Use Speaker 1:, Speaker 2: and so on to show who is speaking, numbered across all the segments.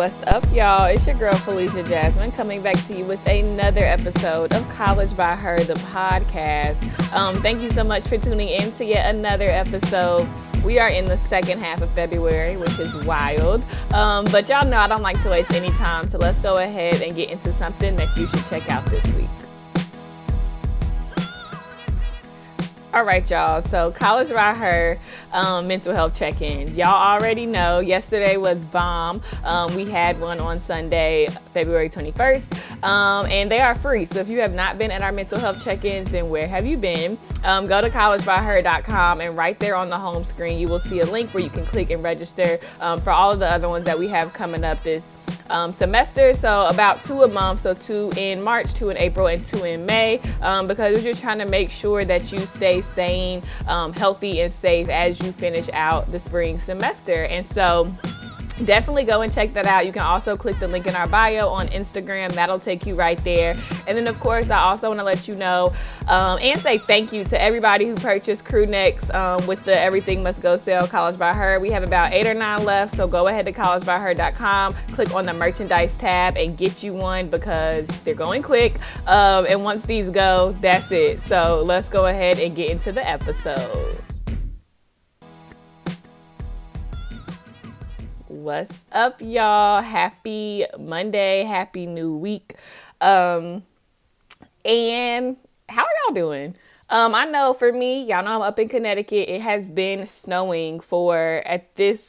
Speaker 1: What's up, y'all? It's your girl Felicia Jasmine coming back to you with another episode of College by Her, the podcast. Um, thank you so much for tuning in to yet another episode. We are in the second half of February, which is wild. Um, but y'all know I don't like to waste any time, so let's go ahead and get into something that you should check out this week. All right, y'all. So, College by Her um, mental health check ins. Y'all already know yesterday was bomb. Um, we had one on Sunday, February 21st, um, and they are free. So, if you have not been at our mental health check ins, then where have you been? Um, go to collegebyher.com, and right there on the home screen, you will see a link where you can click and register um, for all of the other ones that we have coming up this um, semester. So about two a month. So two in March, two in April, and two in May. Um, because you're trying to make sure that you stay sane, um, healthy, and safe as you finish out the spring semester. And so definitely go and check that out. You can also click the link in our bio on Instagram. That'll take you right there. And then, of course, I also want to let you know um, and say thank you to everybody who purchased crew necks um, with the Everything Must Go sale, College by Her. We have about eight or nine left, so go ahead to collegebyher.com, click on the merchandise tab, and get you one because they're going quick. Um, and once these go, that's it. So let's go ahead and get into the episode. What's up, y'all? Happy Monday, happy new week. Um, and how are y'all doing? Um, I know for me, y'all know I'm up in Connecticut. It has been snowing for at this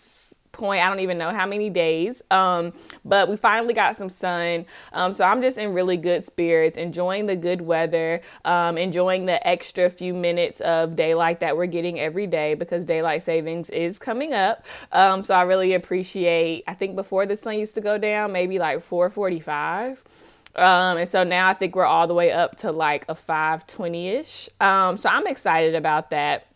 Speaker 1: point. I don't even know how many days. Um, but we finally got some sun. Um, so I'm just in really good spirits, enjoying the good weather, um, enjoying the extra few minutes of daylight that we're getting every day because daylight savings is coming up. Um, so I really appreciate. I think before the sun used to go down, maybe like 4:45. Um, and so now I think we're all the way up to like a 520 ish. Um, so I'm excited about that.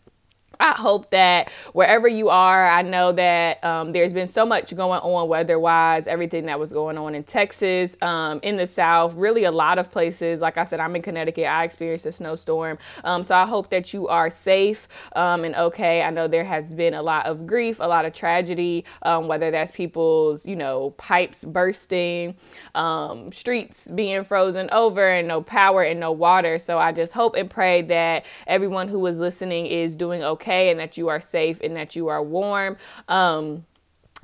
Speaker 1: I hope that wherever you are, I know that um, there's been so much going on weather wise, everything that was going on in Texas, um, in the South, really a lot of places. Like I said, I'm in Connecticut. I experienced a snowstorm. Um, so I hope that you are safe um, and okay. I know there has been a lot of grief, a lot of tragedy, um, whether that's people's, you know, pipes bursting, um, streets being frozen over, and no power and no water. So I just hope and pray that everyone who is listening is doing okay okay and that you are safe and that you are warm. Um,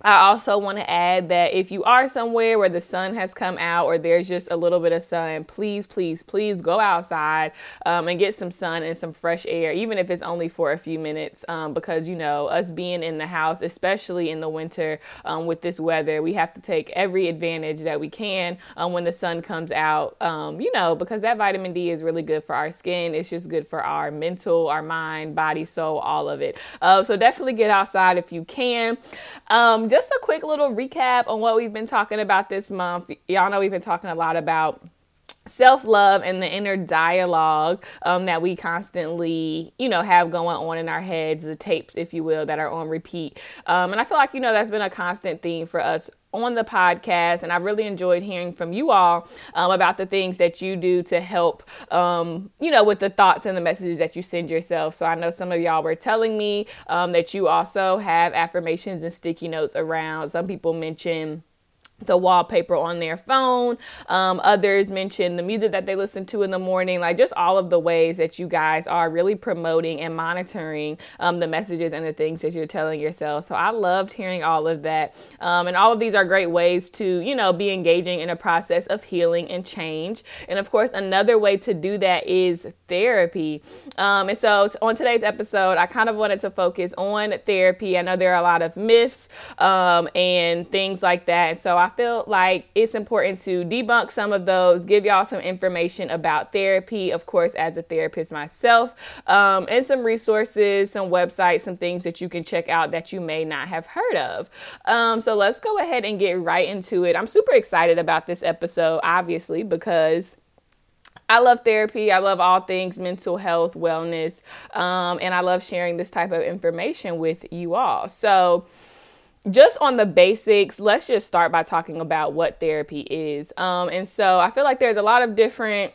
Speaker 1: I also want to add that if you are somewhere where the sun has come out or there's just a little bit of sun, please, please, please go outside um, and get some sun and some fresh air, even if it's only for a few minutes. Um, because, you know, us being in the house, especially in the winter um, with this weather, we have to take every advantage that we can um, when the sun comes out, um, you know, because that vitamin D is really good for our skin. It's just good for our mental, our mind, body, soul, all of it. Uh, so definitely get outside if you can. Just a quick little recap on what we've been talking about this month. Y'all know we've been talking a lot about self love and the inner dialogue um, that we constantly, you know, have going on in our heads, the tapes, if you will, that are on repeat. Um, and I feel like, you know, that's been a constant theme for us on the podcast and i really enjoyed hearing from you all um, about the things that you do to help um, you know with the thoughts and the messages that you send yourself. So i know some of y'all were telling me um, that you also have affirmations and sticky notes around. Some people mention the wallpaper on their phone. Um, others mention the music that they listen to in the morning, like just all of the ways that you guys are really promoting and monitoring um, the messages and the things that you're telling yourself. So I loved hearing all of that. Um, and all of these are great ways to, you know, be engaging in a process of healing and change. And of course, another way to do that is therapy. Um, and so on today's episode, I kind of wanted to focus on therapy. I know there are a lot of myths um, and things like that. And so I feel like it's important to debunk some of those, give y'all some information about therapy, of course, as a therapist myself, um, and some resources, some websites, some things that you can check out that you may not have heard of. Um, so let's go ahead and get right into it. I'm super excited about this episode, obviously, because. I love therapy. I love all things mental health, wellness, um, and I love sharing this type of information with you all. So, just on the basics, let's just start by talking about what therapy is. Um, and so I feel like there's a lot of different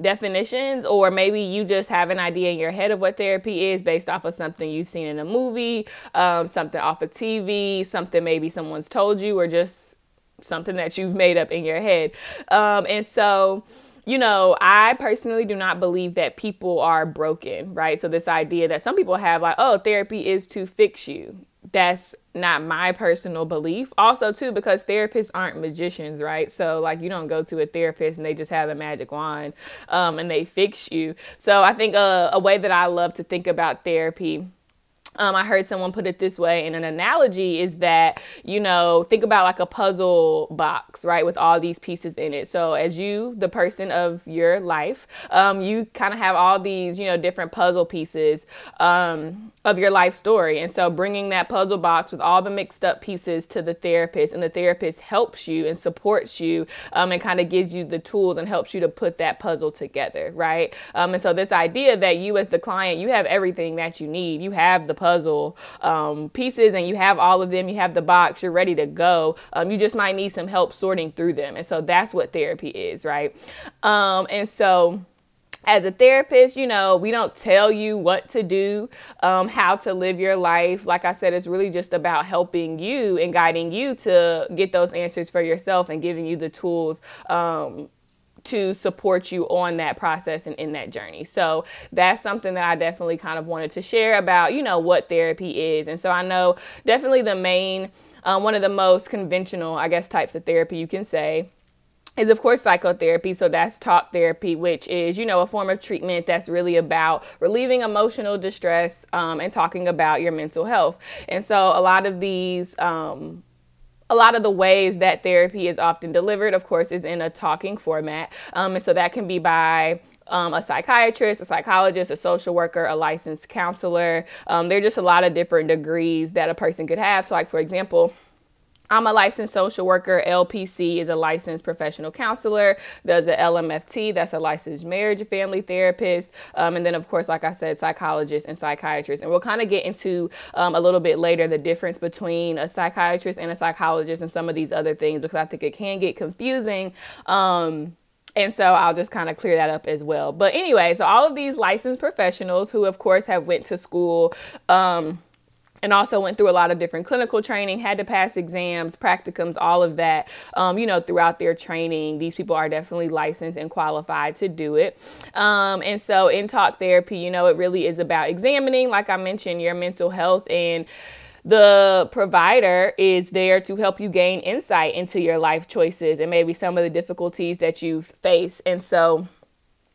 Speaker 1: definitions, or maybe you just have an idea in your head of what therapy is based off of something you've seen in a movie, um, something off of TV, something maybe someone's told you, or just something that you've made up in your head. Um, and so, you know, I personally do not believe that people are broken, right? So, this idea that some people have, like, oh, therapy is to fix you. That's not my personal belief. Also, too, because therapists aren't magicians, right? So, like, you don't go to a therapist and they just have a magic wand um, and they fix you. So, I think uh, a way that I love to think about therapy um, I heard someone put it this way, and an analogy is that, you know, think about like a puzzle box, right, with all these pieces in it. So, as you, the person of your life, um, you kind of have all these, you know, different puzzle pieces um, of your life story. And so, bringing that puzzle box with all the mixed up pieces to the therapist, and the therapist helps you and supports you um, and kind of gives you the tools and helps you to put that puzzle together, right? Um, and so, this idea that you, as the client, you have everything that you need, you have the puzzle um, pieces and you have all of them, you have the box, you're ready to go. Um, you just might need some help sorting through them. And so that's what therapy is, right? Um, and so as a therapist, you know, we don't tell you what to do, um, how to live your life. Like I said, it's really just about helping you and guiding you to get those answers for yourself and giving you the tools um, to support you on that process and in that journey. So that's something that I definitely kind of wanted to share about, you know, what therapy is. And so I know definitely the main, um, one of the most conventional, I guess, types of therapy you can say is of course psychotherapy so that's talk therapy which is you know a form of treatment that's really about relieving emotional distress um, and talking about your mental health and so a lot of these um, a lot of the ways that therapy is often delivered, of course, is in a talking format. Um, and so that can be by um, a psychiatrist, a psychologist, a social worker, a licensed counselor. Um, there are just a lot of different degrees that a person could have. So, like, for example, I'm a licensed social worker. LPC is a licensed professional counselor. Does a LMFT, that's a licensed marriage and family therapist. Um, and then, of course, like I said, psychologist and psychiatrist. And we'll kind of get into um, a little bit later the difference between a psychiatrist and a psychologist and some of these other things because I think it can get confusing. Um, and so I'll just kind of clear that up as well. But anyway, so all of these licensed professionals who, of course, have went to school. And also went through a lot of different clinical training, had to pass exams, practicums, all of that. Um, you know, throughout their training, these people are definitely licensed and qualified to do it. Um, and so in talk therapy, you know, it really is about examining, like I mentioned, your mental health and the provider is there to help you gain insight into your life choices and maybe some of the difficulties that you face. And so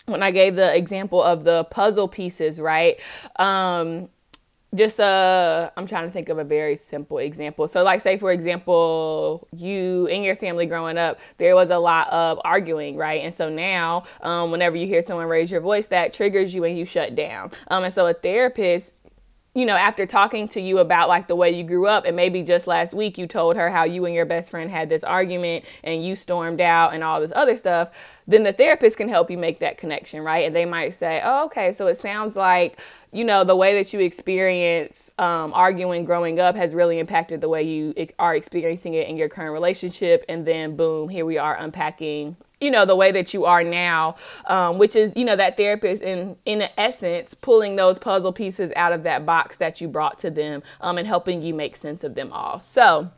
Speaker 1: when I gave the example of the puzzle pieces, right? Um, just uh i'm trying to think of a very simple example. So like say for example you and your family growing up there was a lot of arguing right? And so now um, whenever you hear someone raise your voice that triggers you and you shut down. Um, and so a therapist you know, after talking to you about like the way you grew up, and maybe just last week you told her how you and your best friend had this argument and you stormed out and all this other stuff, then the therapist can help you make that connection, right? And they might say, oh, okay, so it sounds like you know, the way that you experience um, arguing growing up has really impacted the way you are experiencing it in your current relationship. And then, boom, here we are unpacking you know the way that you are now um, which is you know that therapist in in essence pulling those puzzle pieces out of that box that you brought to them um, and helping you make sense of them all so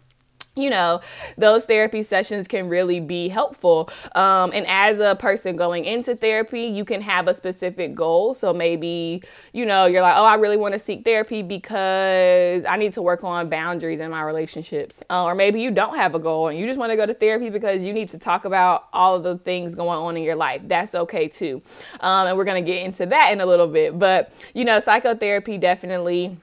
Speaker 1: you know, those therapy sessions can really be helpful. Um, and as a person going into therapy, you can have a specific goal. So maybe, you know, you're like, oh, I really want to seek therapy because I need to work on boundaries in my relationships. Uh, or maybe you don't have a goal and you just want to go to therapy because you need to talk about all of the things going on in your life. That's okay too. Um, and we're going to get into that in a little bit. But, you know, psychotherapy definitely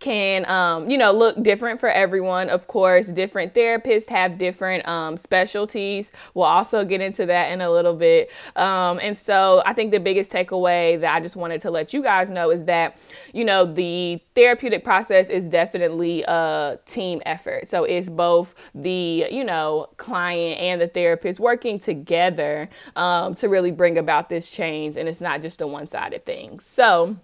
Speaker 1: can um, you know look different for everyone of course. Different therapists have different um, specialties. We'll also get into that in a little bit. Um, and so i think the biggest takeaway that i just wanted to let you guys know is that you know the therapeutic process is definitely a team effort. So it's both the you know client and the therapist working together um, to really bring about this change. And it's not just a one-sided thing. So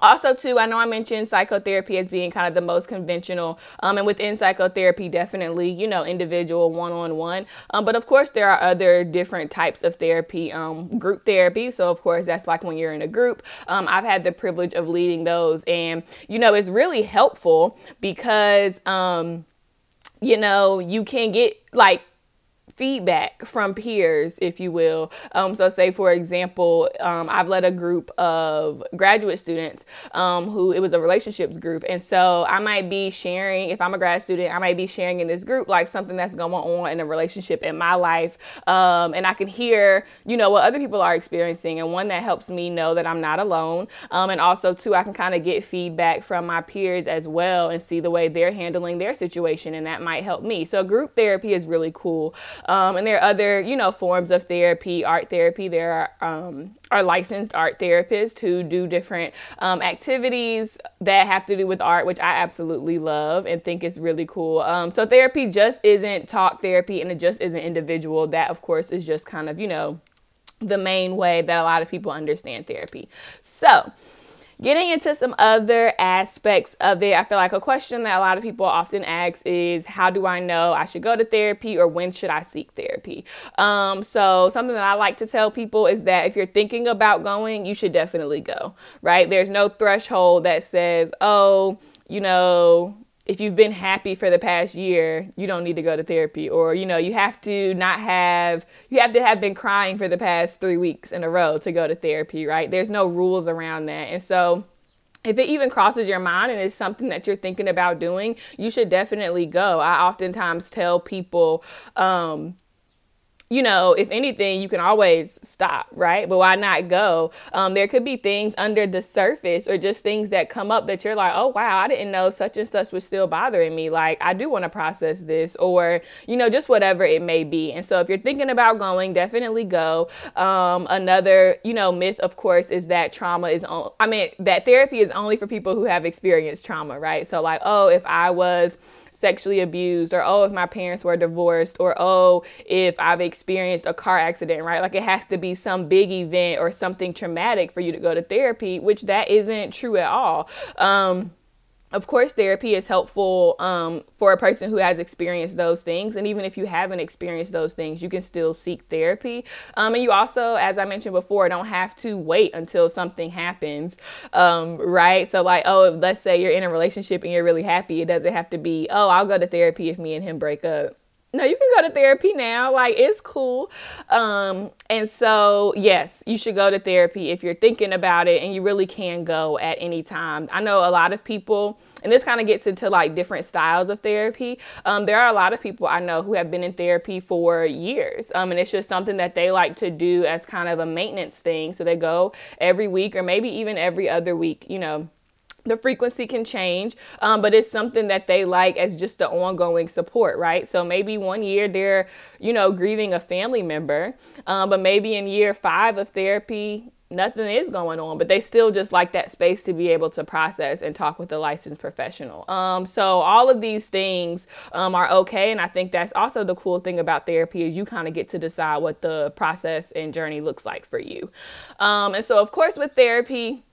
Speaker 1: also too i know i mentioned psychotherapy as being kind of the most conventional um, and within psychotherapy definitely you know individual one-on-one. Um, but of course there are other different types of therapy um, group therapy. So of course that's like when you're in a group. Um, i've had the privilege of leading those. And you know it's really helpful because um, you know you can get like feedback from peers, if you will. Um, so, say for example, um, I've led a group of graduate students um, who it was a relationships group, and so I might be sharing if I'm a grad student, I might be sharing in this group like something that's going on in a relationship in my life, um, and I can hear you know what other people are experiencing, and one that helps me know that I'm not alone, um, and also too I can kind of get feedback from my peers as well and see the way they're handling their situation, and that might help me. So, group therapy is really cool. Um, and there are other, you know, forms of therapy, art therapy. There are, um, are licensed art therapists who do different um, activities that have to do with art, which I absolutely love and think is really cool. Um, so therapy just isn't talk therapy and it just isn't individual. That, of course, is just kind of, you know, the main way that a lot of people understand therapy. So, Getting into some other aspects of it, I feel like a question that a lot of people often ask is how do I know I should go to therapy or when should I seek therapy? Um, so, something that I like to tell people is that if you're thinking about going, you should definitely go, right? There's no threshold that says, oh, you know, if you've been happy for the past year, you don't need to go to therapy. Or, you know, you have to not have, you have to have been crying for the past three weeks in a row to go to therapy, right? There's no rules around that. And so, if it even crosses your mind and it's something that you're thinking about doing, you should definitely go. I oftentimes tell people, um, you know, if anything, you can always stop, right? But why not go? Um, there could be things under the surface or just things that come up that you're like, oh, wow, I didn't know such and such was still bothering me. Like, I do want to process this, or, you know, just whatever it may be. And so if you're thinking about going, definitely go. Um, another, you know, myth, of course, is that trauma is, on, I mean, that therapy is only for people who have experienced trauma, right? So, like, oh, if I was, sexually abused or oh if my parents were divorced or oh if I've experienced a car accident, right? Like it has to be some big event or something traumatic for you to go to therapy, which that isn't true at all. Um, of course, therapy is helpful um, for a person who has experienced those things. And even if you haven't experienced those things, you can still seek therapy. Um, and you also, as I mentioned before, don't have to wait until something happens, um, right? So, like, oh, let's say you're in a relationship and you're really happy. It doesn't have to be, oh, I'll go to therapy if me and him break up no, you can go to therapy now. Like it's cool. Um, and so yes, you should go to therapy if you're thinking about it and you really can go at any time. I know a lot of people, and this kind of gets into like different styles of therapy. Um, there are a lot of people I know who have been in therapy for years. Um, and it's just something that they like to do as kind of a maintenance thing. So they go every week or maybe even every other week, you know the frequency can change, um, but it's something that they like as just the ongoing support, right? So maybe one year they're, you know, grieving a family member, um, but maybe in year five of therapy, nothing is going on, but they still just like that space to be able to process and talk with a licensed professional. Um, so all of these things um, are okay, and I think that's also the cool thing about therapy is you kind of get to decide what the process and journey looks like for you. Um, and so, of course, with therapy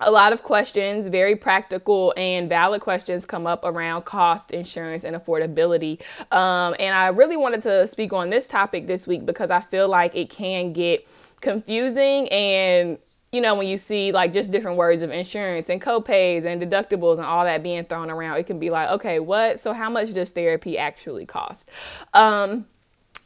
Speaker 1: a lot of questions, very practical and valid questions come up around cost, insurance, and affordability. Um, and I really wanted to speak on this topic this week because I feel like it can get confusing and you know, when you see like just different words of insurance and copays and deductibles and all that being thrown around, it can be like, okay, what? So, how much does therapy actually cost? Um,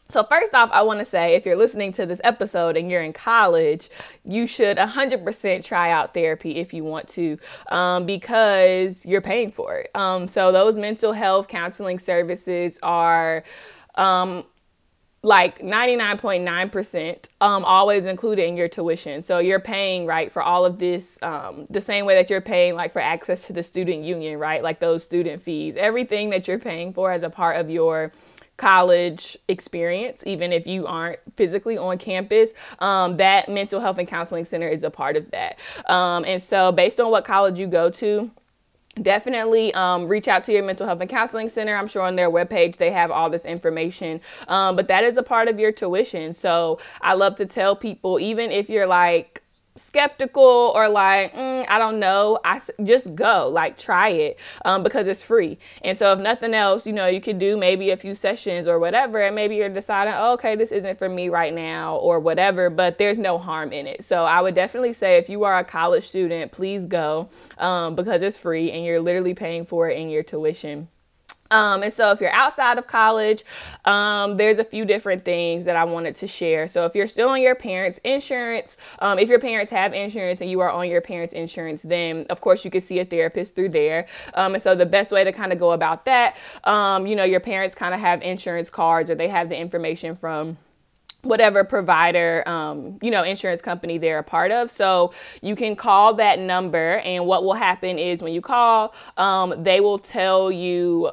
Speaker 1: so, first off, I want to say if you're listening to this episode and you're in college, you should 100% try out therapy if you want to um, because you're paying for it. Um, so, those mental health counseling services are. Um, like 99.9% um, always included in your tuition. So you're paying, right, for all of this um, the same way that you're paying, like, for access to the student union, right? Like those student fees, everything that you're paying for as a part of your college experience, even if you aren't physically on campus, um, that mental health and counseling center is a part of that. Um, and so, based on what college you go to, definitely um, reach out to your mental health and counseling center. I'm sure on their webpage they have all this information. Um, but that is a part of your tuition. So i love to tell people even if you're like skeptical or like mm, i don't know. I just go like try it um, because it's free. And so if nothing else you know you could do maybe a few sessions or whatever and maybe you're deciding oh, okay this isn't for me right now or whatever but there's no harm in it. So i would definitely say if you are a college student please go um, because it's free and you're literally paying for it in your tuition Um, and so, if you're outside of college, um, there's a few different things that I wanted to share. So, if you're still on your parents' insurance, um, if your parents have insurance and you are on your parents' insurance, then of course you can see a therapist through there. Um, and so, the best way to kind of go about that, um, you know, your parents kind of have insurance cards or they have the information from whatever provider um, you know insurance company they're a part of so you can call that number and what will happen is when you call um, they will tell you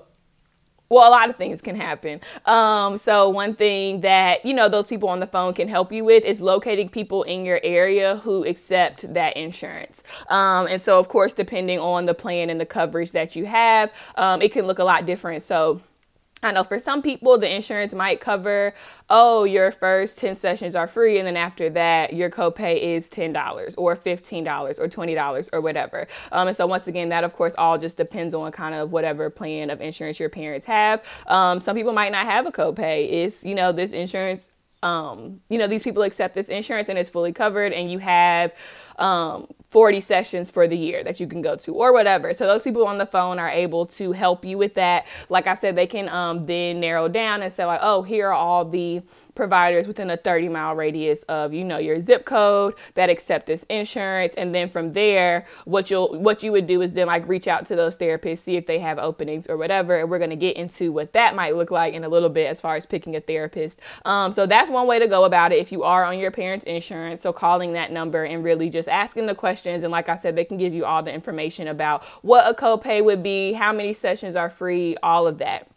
Speaker 1: well, a lot of things can happen. Um, so one thing that you know those people on the phone can help you with is locating people in your area who accept that insurance. Um, and so, of course, depending on the plan and the coverage that you have, um, it can look a lot different. So I know for some people, the insurance might cover, oh, your first 10 sessions are free. And then after that, your copay is $10 or $15 or $20 or whatever. Um, and so, once again, that of course all just depends on kind of whatever plan of insurance your parents have. Um, some people might not have a copay. It's, you know, this insurance um, you know, these people accept this insurance and it's fully covered, and you have um, 40 sessions for the year that you can go to or whatever. So those people on the phone are able to help you with that. Like I said, they can um, then narrow down and say like, oh, here are all the providers within a 30 mile radius of you know your zip code that accept this insurance. And then from there what you'll what you would do is then like reach out to those therapists see if they have openings or whatever. And we're going to get into what that might look like in a little bit as far as picking a therapist. Um, so that's one way to go about it if you are on your parents insurance. So calling that number and really just asking the questions. And like i said they can give you all the information about what a copay would be how many sessions are free all of that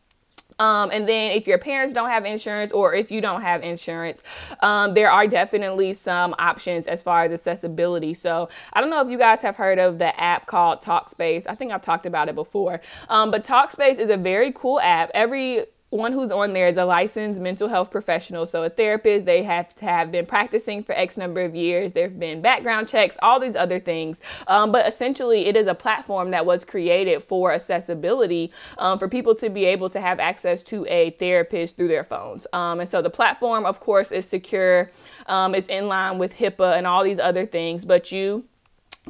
Speaker 1: um, and then if your parents don't have insurance or if you don't have insurance, um, there are definitely some options as far as accessibility. So I don't know if you guys have heard of the app called Talkspace. I think I've talked about it before. Um, but Talkspace is a very cool app. Every one who's on there is a licensed mental health professional. So, a therapist, they have to have been practicing for X number of years. There have been background checks, all these other things. Um, but essentially, it is a platform that was created for accessibility um, for people to be able to have access to a therapist through their phones. Um, and so, the platform, of course, is secure, um, it's in line with HIPAA and all these other things, but you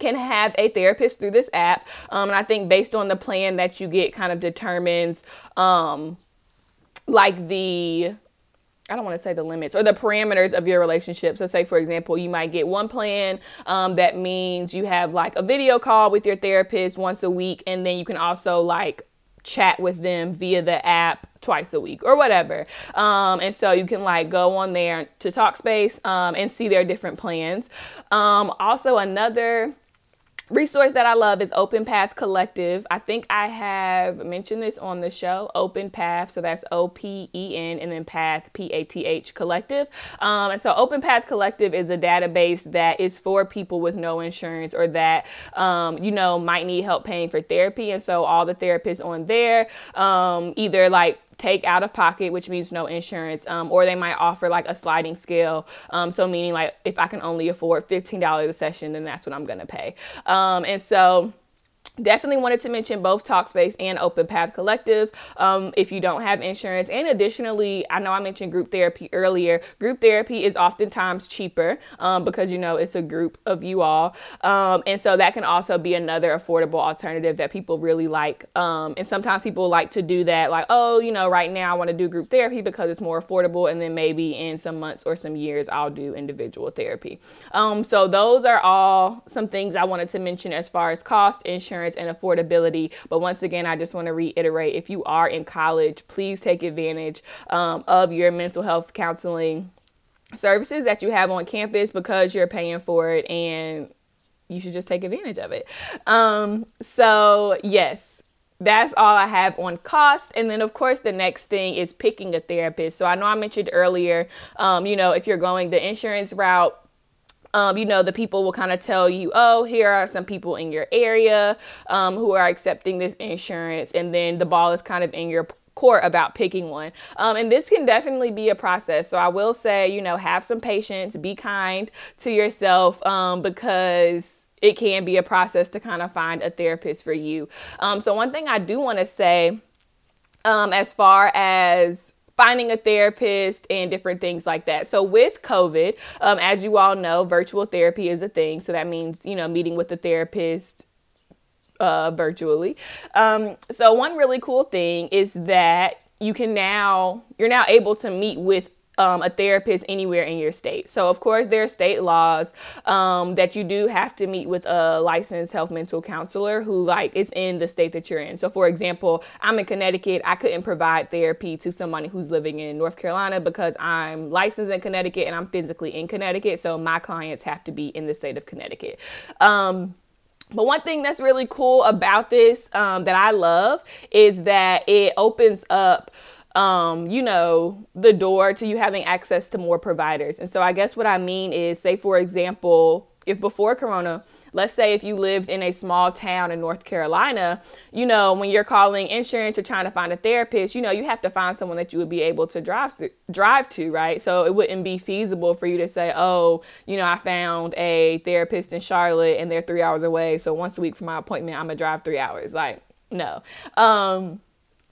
Speaker 1: can have a therapist through this app. Um, and I think based on the plan that you get, kind of determines um, like the I don't want to say the limits or the parameters of your relationship. So, say for example, you might get one plan um, that means you have like a video call with your therapist once a week, and then you can also like chat with them via the app twice a week or whatever. Um, and so you can like go on there to Talkspace um, and see their different plans. Um, also, another resource that I love is Open Path Collective. I think I have mentioned this on the show. Open Path, so that's O P E N, and then Path P A T H Collective. Um, and so Open Path Collective is a database that is for people with no insurance or that um, you know might need help paying for therapy. And so all the therapists on there um, either like take out of pocket, which means no insurance, um, or they might offer like a sliding scale. Um, so meaning like if I can only afford $15 a session, then that's what I'm gonna pay. Um, and so Definitely wanted to mention both Talkspace and Open Path Collective um, if you don't have insurance. And additionally, I know I mentioned group therapy earlier. Group therapy is oftentimes cheaper um, because you know it's a group of you all. Um, and so that can also be another affordable alternative that people really like. Um, and sometimes people like to do that, like, oh, you know, right now I want to do group therapy because it's more affordable. And then maybe in some months or some years, I'll do individual therapy. Um, so those are all some things I wanted to mention as far as cost, insurance insurance and affordability. But once again, I just want to reiterate if you are in college, please take advantage um, of your mental health counseling services that you have on campus because you're paying for it and you should just take advantage of it. Um, so, yes, that's all I have on cost. And then, of course, the next thing is picking a therapist. So, I know I mentioned earlier, um, you know, if you're going the insurance route, um, you know, the people will kind of tell you, oh, here are some people in your area um, who are accepting this insurance. And then the ball is kind of in your court about picking one. Um, and this can definitely be a process. So I will say, you know, have some patience, be kind to yourself um, because it can be a process to kind of find a therapist for you. Um, so, one thing I do want to say um, as far as finding a therapist and different things like that. So with COVID, um, as you all know, virtual therapy is a thing. So that means you know meeting with the therapist uh, virtually. Um, so one really cool thing is that you can now you're now able to meet with um, a therapist anywhere in your state. So, of course, there are state laws um, that you do have to meet with a licensed health mental counselor who, like, is in the state that you're in. So, for example, I'm in Connecticut. I couldn't provide therapy to somebody who's living in North Carolina because I'm licensed in Connecticut and I'm physically in Connecticut. So, my clients have to be in the state of Connecticut. Um, but one thing that's really cool about this um, that I love is that it opens up um, you know, the door to you having access to more providers. And so I guess what I mean is, say, for example, if before Corona, let's say if you lived in a small town in North Carolina, you know, when you're calling insurance or trying to find a therapist, you know, you have to find someone that you would be able to drive th- drive to, right? So it wouldn't be feasible for you to say, "Oh, you know, I found a therapist in Charlotte and they're 3 hours away, so once a week for my appointment, I'm going to drive 3 hours." Like, no. Um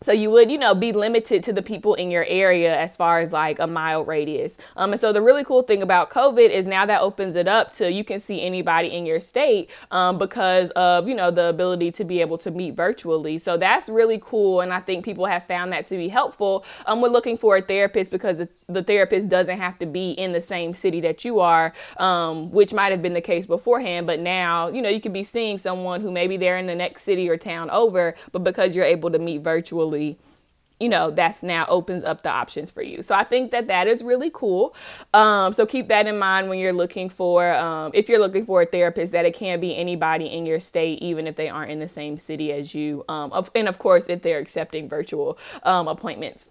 Speaker 1: so you would, you know, be limited to the people in your area as far as like a mile radius. Um, and so the really cool thing about COVID is now that opens it up to you can see anybody in your state um, because of, you know, the ability to be able to meet virtually. So that's really cool. And I think people have found that to be helpful. Um, we're looking for a therapist because the therapist doesn't have to be in the same city that you are, um, which might have been the case beforehand. But now, you know, you could be seeing someone who maybe they're in the next city or town over, but because you're able to meet virtually, you know that's now opens up the options for you. So i think that that is really cool. Um, so keep that in mind when you're looking for um, if you're looking for a therapist that it can be anybody in your state even if they aren't in the same city as you. Um, and of course if they're accepting virtual um, appointments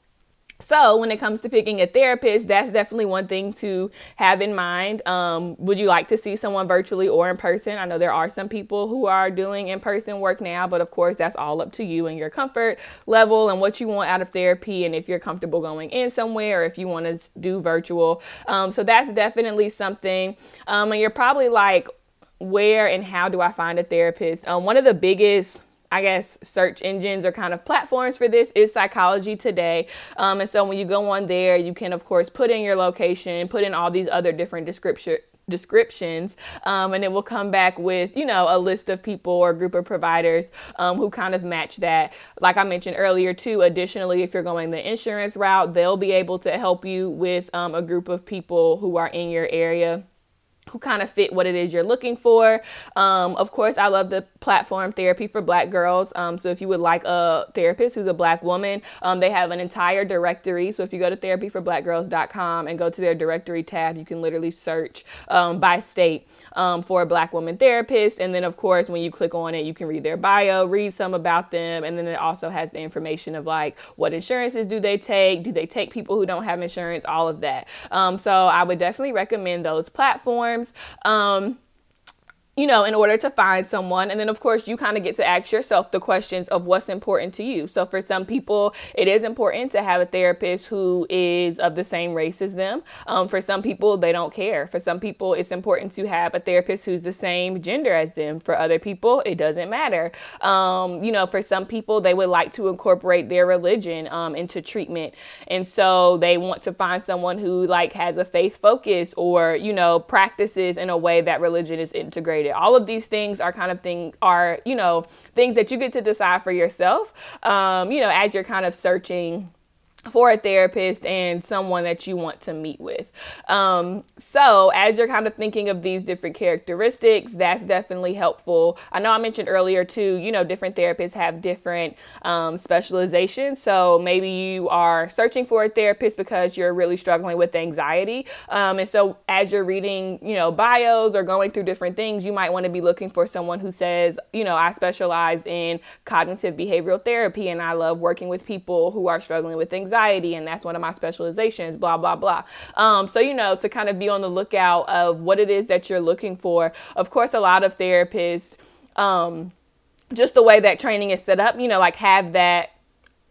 Speaker 1: so, when it comes to picking a therapist, that's definitely one thing to have in mind. Um, would you like to see someone virtually or in person? I know there are some people who are doing in person work now, but of course, that's all up to you and your comfort level and what you want out of therapy, and if you're comfortable going in somewhere, or if you want to do virtual. Um, so, that's definitely something. Um, and you're probably like, where and how do I find a therapist? Um, one of the biggest I guess, search engines or kind of platforms for this is Psychology Today. Um, and so when you go on there, you can, of course, put in your location, put in all these other different description descriptions um, and it will come back with you know a list of people or group of providers um, who kind of match that like i mentioned earlier too additionally if you're going the insurance route they'll be able to help you with um, a group of people who are in your area who kind of fit what it is you're looking for. Um, of course, I love the platform Therapy for Black Girls. Um, so if you would like a therapist who's a black woman, um, they have an entire directory. So if you go to therapyforblackgirls.com and go to their directory tab, you can literally search um, by state um, for a black woman therapist. And then, of course, when you click on it, you can read their bio, read some about them. And then it also has the information of like what insurances do they take? Do they take people who don't have insurance? All of that. Um, so I would definitely recommend those platforms. Um, you know, in order to find someone. And then, of course, you kind of get to ask yourself the questions of what's important to you. So, for some people, it is important to have a therapist who is of the same race as them. Um, for some people, they don't care. For some people, it's important to have a therapist who's the same gender as them. For other people, it doesn't matter. Um, you know, for some people, they would like to incorporate their religion um, into treatment. And so they want to find someone who, like, has a faith focus or, you know, practices in a way that religion is integrated all of these things are kind of thing are you know things that you get to decide for yourself um, you know as you're kind of searching for a therapist and someone that you want to meet with. Um, so, as you're kind of thinking of these different characteristics, that's definitely helpful. I know I mentioned earlier too, you know, different therapists have different um, specializations. So, maybe you are searching for a therapist because you're really struggling with anxiety. Um, and so, as you're reading, you know, bios or going through different things, you might want to be looking for someone who says, you know, I specialize in cognitive behavioral therapy and I love working with people who are struggling with anxiety anxiety and that's one of my specializations, blah, blah, blah. Um, so, you know, to kind of be on the lookout of what it is that you're looking for. Of course, a lot of therapists, um, just the way that training is set up, you know, like have that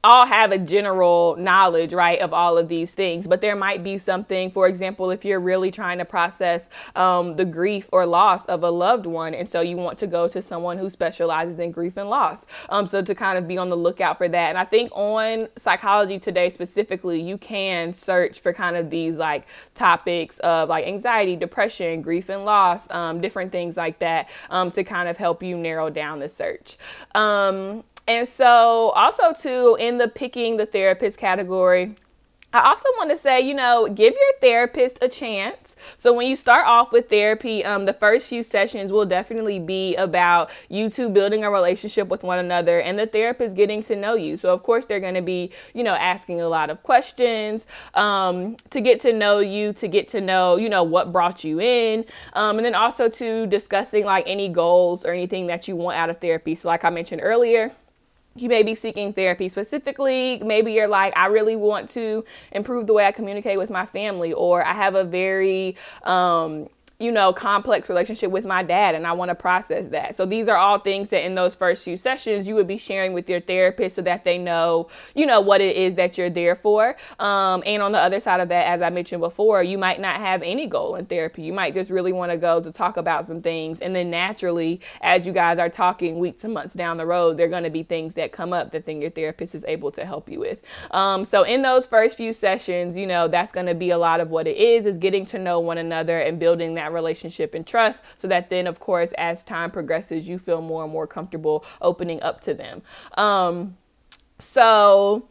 Speaker 1: all have a general knowledge, right, of all of these things, but there might be something, for example, if you're really trying to process um, the grief or loss of a loved one, and so you want to go to someone who specializes in grief and loss. Um, so to kind of be on the lookout for that. And I think on Psychology Today specifically, you can search for kind of these like topics of like anxiety, depression, grief and loss, um, different things like that um, to kind of help you narrow down the search. And so, also, too, in the picking the therapist category, I also want to say, you know, give your therapist a chance. So when you start off with therapy, um, the first few sessions will definitely be about you two building a relationship with one another and the therapist getting to know you. So of course they're going to be, you know, asking a lot of questions um, to get to know you, to get to know, you know, what brought you in, um, and then also to discussing like any goals or anything that you want out of therapy. So like I mentioned earlier you may be seeking therapy specifically. Maybe you're like, I really want to improve the way I communicate with my family, or I have a very, um, you know, complex relationship with my dad and I want to process that. So these are all things that in those first few sessions you would be sharing with your therapist so that they know, you know, what it is that you're there for. Um, and on the other side of that, as I mentioned before, you might not have any goal in therapy. You might just really want to go to talk about some things. And then naturally, as you guys are talking weeks and months down the road, there are going to be things that come up that then your therapist is able to help you with. Um, so in those first few sessions, you know, that's going to be a lot of what it is, is getting to know one another and building that relationship and trust so that then of course as time progresses you feel more and more comfortable opening up to them. Um, so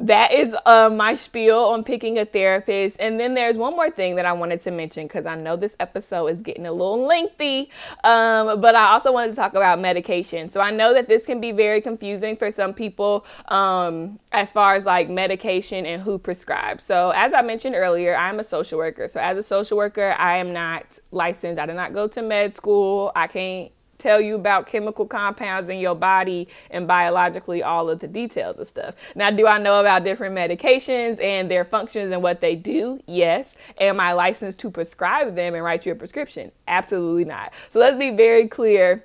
Speaker 1: that is uh, my spiel on picking a therapist. And then there's one more thing that I wanted to mention because I know this episode is getting a little lengthy, um, but I also wanted to talk about medication. So I know that this can be very confusing for some people um, as far as like medication and who prescribes. So as I mentioned earlier, I'm a social worker. So as a social worker, I am not licensed. I did not go to med school. I can't tell you about chemical compounds in your body and biologically all of the details of stuff. Now, do I know about different medications and their functions and what they do? Yes. Am I licensed to prescribe them and write you a prescription? Absolutely not. So let's be very clear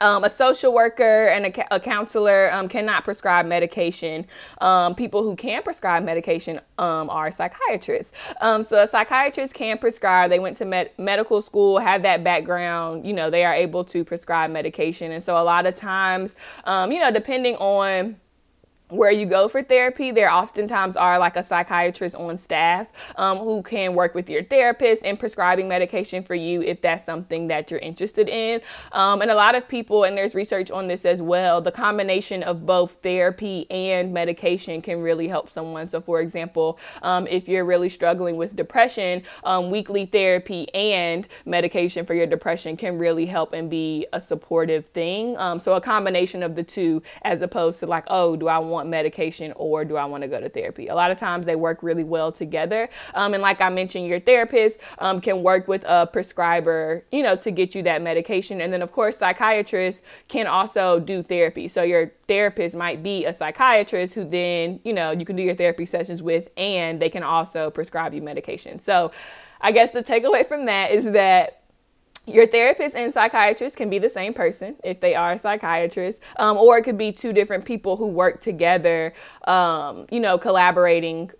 Speaker 1: um, a social worker and a, a counselor um, cannot prescribe medication. Um, people who can prescribe medication um, are psychiatrists. Um, so a psychiatrist can prescribe. They went to med- medical school, have that background. You know, they are able to prescribe medication. And so a lot of times, um, you know, depending on where you go for therapy, there oftentimes are like a psychiatrist on staff um, who can work with your therapist and prescribing medication for you if that's something that you're interested in. Um, and a lot of people, and there's research on this as well, the combination of both therapy and medication can really help someone. So, for example, um, if you're really struggling with depression, um, weekly therapy and medication for your depression can really help and be a supportive thing. Um, so, a combination of the two, as opposed to like, oh, do I want want medication or do I want to go to therapy? A lot of times they work really well together. Um, and like I mentioned, your therapist um, can work with a prescriber, you know, to get you that medication. And then, of course, psychiatrists can also do therapy. So your therapist might be a psychiatrist who then, you know, you can do your therapy sessions with, and they can also prescribe you medication. So I guess the takeaway from that is that your therapist and psychiatrist can be the same person if they are a psychiatrist, um, or it could be two different people who work together, um, you know, collaborating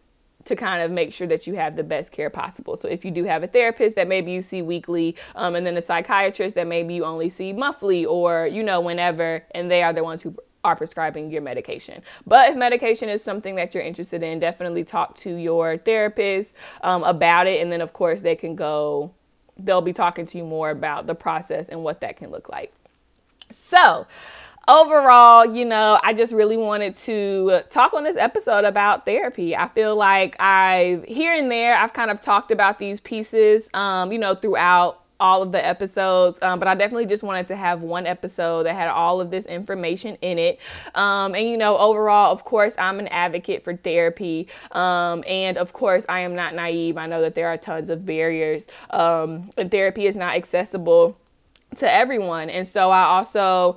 Speaker 1: to kind of make sure that you have the best care possible. So if you do have a therapist that maybe you see weekly, um, and then a psychiatrist that maybe you only see monthly or, you know, whenever, and they are the ones who are prescribing your medication. But if medication is something that you're interested in, definitely talk to your therapist um, about it. And then, of course, they can go they'll be talking to you more about the process and what that can look like. So, overall, you know, I just really wanted to talk on this episode about therapy. I feel like I've here and there I've kind of talked about these pieces um, you know, throughout all of the episodes, um, but I definitely just wanted to have one episode that had all of this information in it. Um, and you know, overall, of course, I'm an advocate for therapy, um, and of course, I am not naive. I know that there are tons of barriers, um, and therapy is not accessible to everyone, and so I also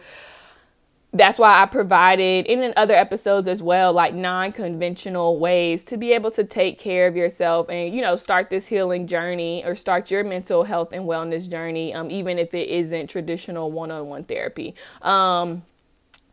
Speaker 1: that's why I provided in other episodes as well, like non conventional ways to be able to take care of yourself and, you know, start this healing journey or start your mental health and wellness journey, um, even if it isn't traditional one on one therapy. Um,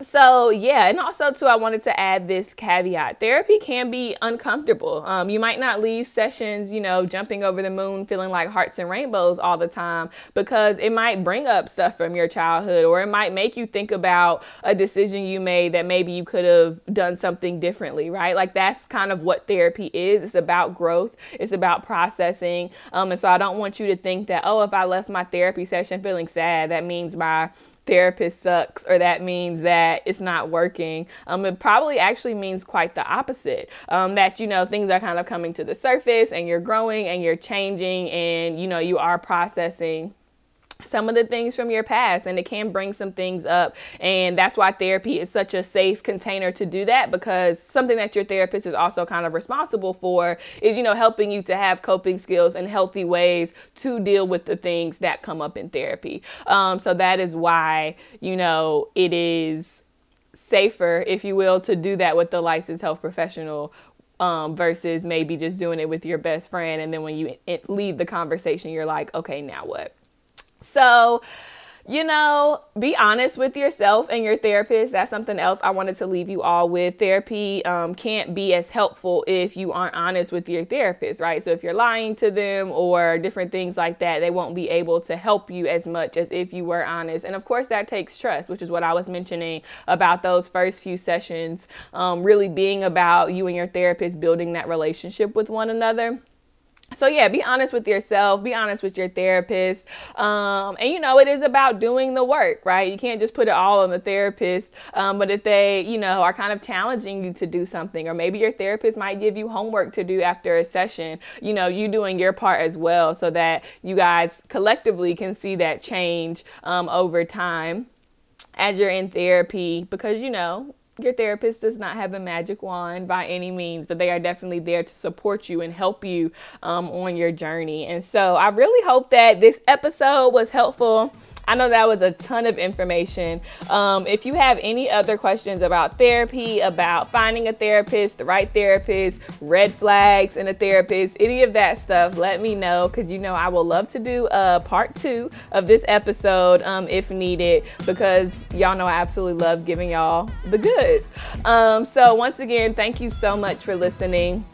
Speaker 1: so yeah and also too i wanted to add this caveat. Therapy can be uncomfortable. Um, you might not leave sessions you know jumping over the moon feeling like hearts and rainbows all the time because it might bring up stuff from your childhood or it might make you think about a decision you made that maybe you could have done something differently right? Like that's kind of what therapy is. It's about growth. It's about processing. Um, and so i don't want you to think that oh if i left my therapy session feeling sad that means my therapist sucks or that means that it's not working. Um, it probably actually means quite the opposite. Um, that, you know, things are kind of coming to the surface and you're growing and you're changing and, you know, you are processing some of the things from your past and it can bring some things up. And that's why therapy is such a safe container to do that because something that your therapist is also kind of responsible for is you know helping you to have coping skills and healthy ways to deal with the things that come up in therapy. Um, so that is why you know it is safer if you will to do that with the licensed health professional um, versus maybe just doing it with your best friend. And then when you leave the conversation you're like okay now what so, you know, be honest with yourself and your therapist. That's something else I wanted to leave you all with. Therapy um, can't be as helpful if you aren't honest with your therapist, right? So, if you're lying to them or different things like that, they won't be able to help you as much as if you were honest. And of course, that takes trust, which is what I was mentioning about those first few sessions um, really being about you and your therapist building that relationship with one another so yeah be honest with yourself be honest with your therapist um, and you know it is about doing the work right? You can't just put it all on the therapist um, but if they you know are kind of challenging you to do something or maybe your therapist might give you homework to do after a session you know you doing your part as well so that you guys collectively can see that change um, over time as you're in therapy because you know your therapist does not have a magic wand by any means, but they are definitely there to support you and help you um, on your journey. And so I really hope that this episode was helpful. I know that was a ton of information. Um, if you have any other questions about therapy, about finding a therapist, the right therapist, red flags in a therapist, any of that stuff, let me know because you know I will love to do a part two of this episode um, if needed because y'all know I absolutely love giving y'all the goods. Um, so, once again, thank you so much for listening.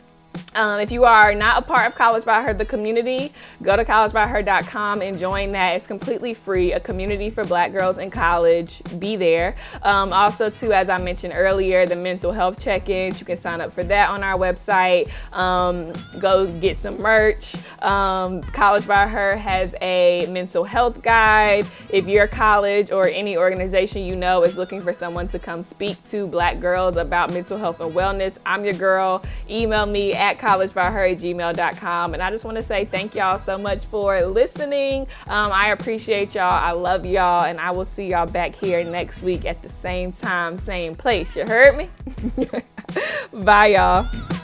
Speaker 1: Um, if you are not a part of College by Her, the community, go to collegebyher.com and join that. It's completely free, a community for black girls in college. Be there. Um, also, too, as I mentioned earlier, the mental health check ins, you can sign up for that on our website. Um, go get some merch. Um, college by Her has a mental health guide. If your college or any organization you know is looking for someone to come speak to black girls about mental health and wellness, I'm your girl. Email me at collegebyher gmail.com. And I just want to say thank y'all so much for listening. Um, I appreciate y'all. I love y'all. And I will see y'all back here next week at the same time, same place. You heard me? Bye, y'all.